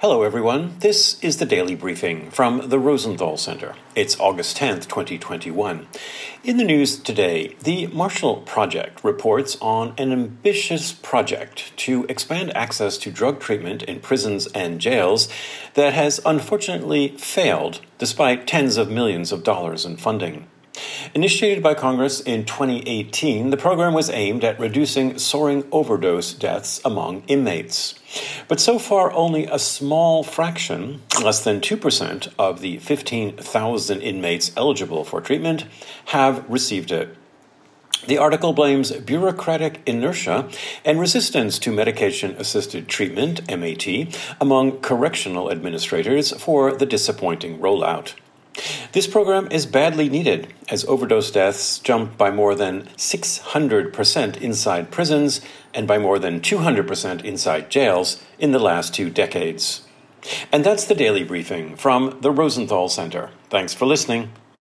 Hello, everyone. This is the daily briefing from the Rosenthal Center. It's August 10th, 2021. In the news today, the Marshall Project reports on an ambitious project to expand access to drug treatment in prisons and jails that has unfortunately failed despite tens of millions of dollars in funding. Initiated by Congress in 2018, the program was aimed at reducing soaring overdose deaths among inmates. But so far, only a small fraction, less than 2%, of the 15,000 inmates eligible for treatment have received it. The article blames bureaucratic inertia and resistance to medication assisted treatment, MAT, among correctional administrators for the disappointing rollout. This program is badly needed as overdose deaths jumped by more than 600% inside prisons and by more than 200% inside jails in the last two decades. And that's the daily briefing from the Rosenthal Center. Thanks for listening.